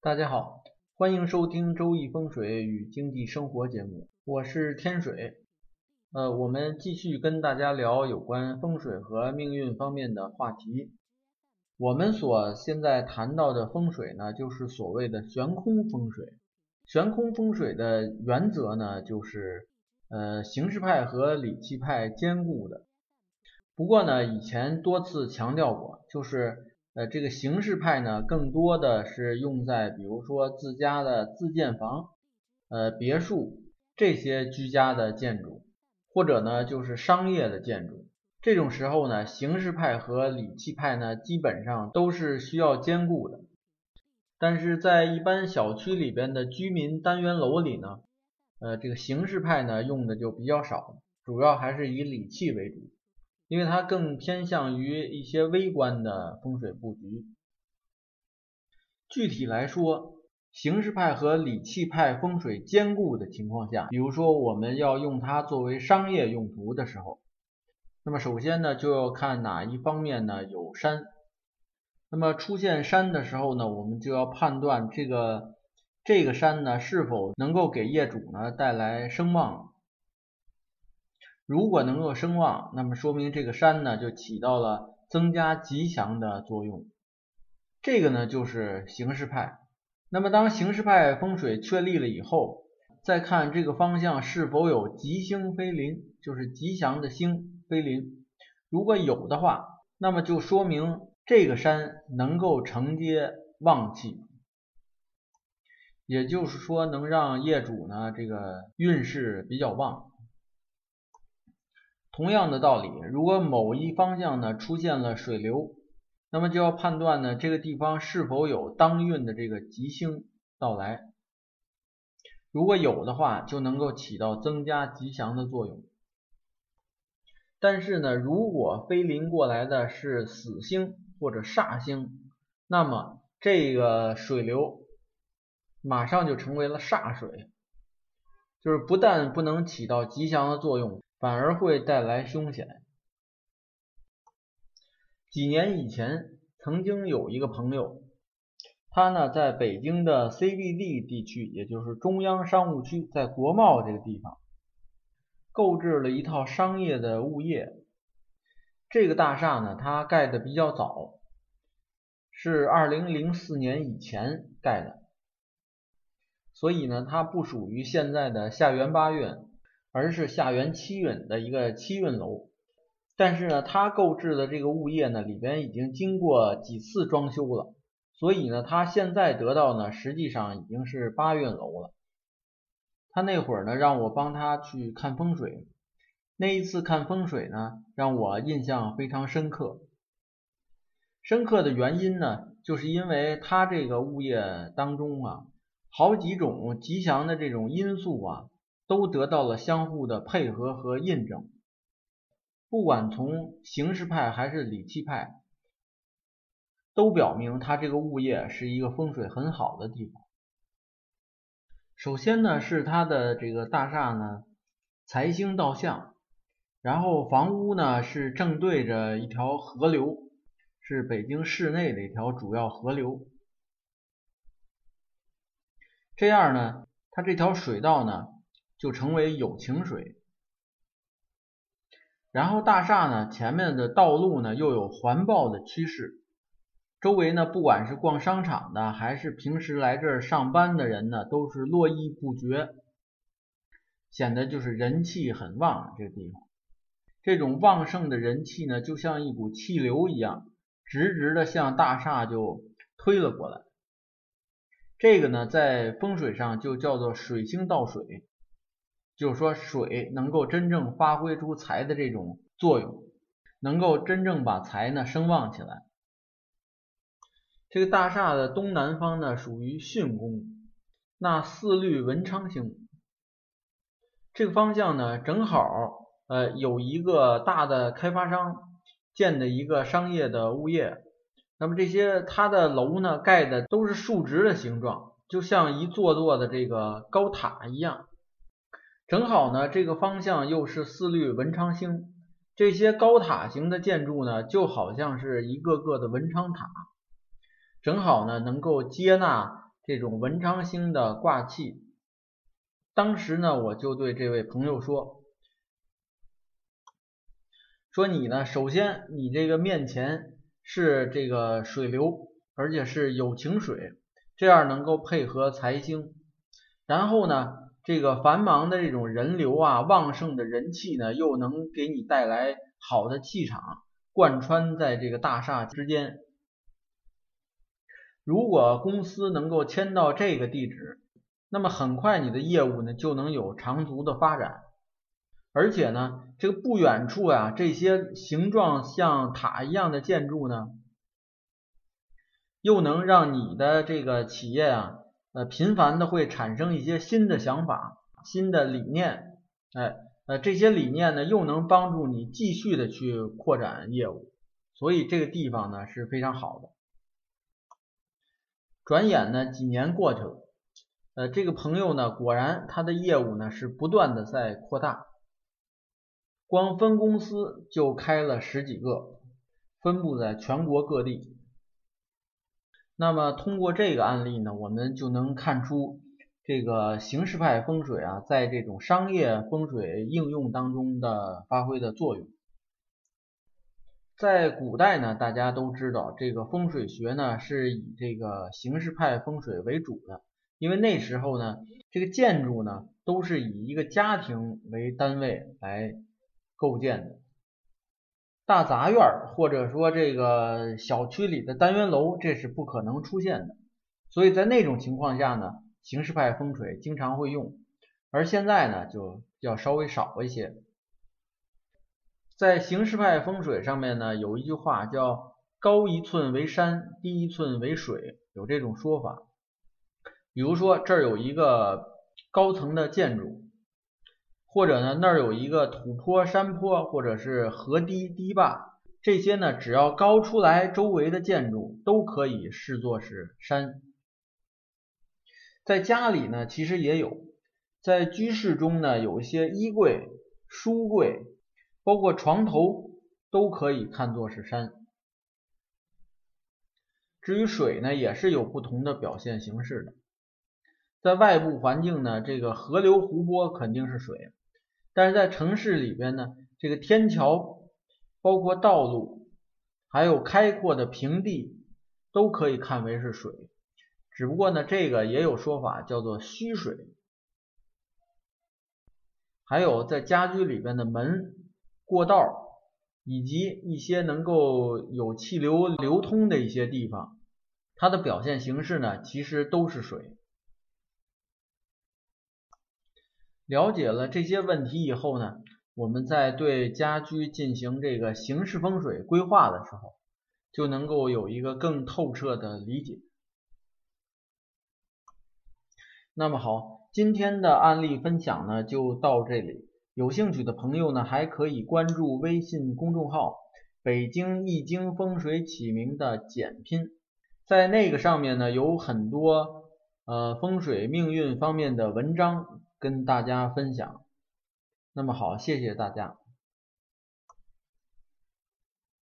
大家好，欢迎收听《周易风水与经济生活》节目，我是天水。呃，我们继续跟大家聊有关风水和命运方面的话题。我们所现在谈到的风水呢，就是所谓的悬空风水。悬空风水的原则呢，就是呃形式派和理气派兼顾的。不过呢，以前多次强调过，就是呃这个形式派呢，更多的是用在比如说自家的自建房、呃别墅这些居家的建筑。或者呢，就是商业的建筑，这种时候呢，形式派和理气派呢，基本上都是需要兼顾的。但是在一般小区里边的居民单元楼里呢，呃，这个形式派呢用的就比较少，主要还是以理气为主，因为它更偏向于一些微观的风水布局。具体来说，形式派和理气派风水兼顾的情况下，比如说我们要用它作为商业用途的时候，那么首先呢就要看哪一方面呢有山。那么出现山的时候呢，我们就要判断这个这个山呢是否能够给业主呢带来声望。如果能够声望，那么说明这个山呢就起到了增加吉祥的作用。这个呢就是形式派。那么，当形式派风水确立了以后，再看这个方向是否有吉星飞临，就是吉祥的星飞临。如果有的话，那么就说明这个山能够承接旺气，也就是说能让业主呢这个运势比较旺。同样的道理，如果某一方向呢出现了水流，那么就要判断呢，这个地方是否有当运的这个吉星到来。如果有的话，就能够起到增加吉祥的作用。但是呢，如果飞临过来的是死星或者煞星，那么这个水流马上就成为了煞水，就是不但不能起到吉祥的作用，反而会带来凶险。几年以前，曾经有一个朋友，他呢在北京的 CBD 地区，也就是中央商务区，在国贸这个地方，购置了一套商业的物业。这个大厦呢，它盖的比较早，是二零零四年以前盖的，所以呢，它不属于现在的下元八院，而是下元七运的一个七运楼。但是呢，他购置的这个物业呢，里边已经经过几次装修了，所以呢，他现在得到呢，实际上已经是八运楼了。他那会儿呢，让我帮他去看风水，那一次看风水呢，让我印象非常深刻。深刻的原因呢，就是因为他这个物业当中啊，好几种吉祥的这种因素啊，都得到了相互的配合和印证。不管从形式派还是理气派，都表明他这个物业是一个风水很好的地方。首先呢，是他的这个大厦呢财星到向，然后房屋呢是正对着一条河流，是北京市内的一条主要河流。这样呢，它这条水道呢就成为有情水。然后大厦呢，前面的道路呢又有环抱的趋势，周围呢不管是逛商场的，还是平时来这儿上班的人呢，都是络绎不绝，显得就是人气很旺。这个地方，这种旺盛的人气呢，就像一股气流一样，直直的向大厦就推了过来。这个呢，在风水上就叫做水星倒水。就是说，水能够真正发挥出财的这种作用，能够真正把财呢声旺起来。这个大厦的东南方呢属于巽宫，那四绿文昌星，这个方向呢正好呃有一个大的开发商建的一个商业的物业，那么这些它的楼呢盖的都是竖直的形状，就像一座座的这个高塔一样。正好呢，这个方向又是四绿文昌星，这些高塔型的建筑呢，就好像是一个个的文昌塔，正好呢能够接纳这种文昌星的卦气。当时呢，我就对这位朋友说：“说你呢，首先你这个面前是这个水流，而且是有情水，这样能够配合财星。然后呢，这个繁忙的这种人流啊，旺盛的人气呢，又能给你带来好的气场，贯穿在这个大厦之间。如果公司能够迁到这个地址。”那么很快你的业务呢就能有长足的发展，而且呢，这个不远处啊，这些形状像塔一样的建筑呢，又能让你的这个企业啊，呃，频繁的会产生一些新的想法、新的理念，哎，呃，这些理念呢又能帮助你继续的去扩展业务，所以这个地方呢是非常好的。转眼呢几年过去了。呃，这个朋友呢，果然他的业务呢是不断的在扩大，光分公司就开了十几个，分布在全国各地。那么通过这个案例呢，我们就能看出这个形式派风水啊，在这种商业风水应用当中的发挥的作用。在古代呢，大家都知道这个风水学呢是以这个形式派风水为主的。因为那时候呢，这个建筑呢都是以一个家庭为单位来构建的，大杂院或者说这个小区里的单元楼，这是不可能出现的。所以在那种情况下呢，形式派风水经常会用，而现在呢就要稍微少一些。在形式派风水上面呢，有一句话叫“高一寸为山，低一寸为水”，有这种说法。比如说这儿有一个高层的建筑，或者呢那儿有一个土坡、山坡，或者是河堤、堤坝，这些呢只要高出来，周围的建筑都可以视作是山。在家里呢其实也有，在居室中呢有一些衣柜、书柜，包括床头都可以看作是山。至于水呢，也是有不同的表现形式的。在外部环境呢，这个河流、湖泊肯定是水，但是在城市里边呢，这个天桥、包括道路，还有开阔的平地，都可以看为是水。只不过呢，这个也有说法叫做虚水。还有在家居里边的门、过道，以及一些能够有气流流通的一些地方，它的表现形式呢，其实都是水。了解了这些问题以后呢，我们在对家居进行这个形式风水规划的时候，就能够有一个更透彻的理解。那么好，今天的案例分享呢就到这里。有兴趣的朋友呢，还可以关注微信公众号“北京易经风水起名”的简拼，在那个上面呢有很多呃风水命运方面的文章。跟大家分享，那么好，谢谢大家。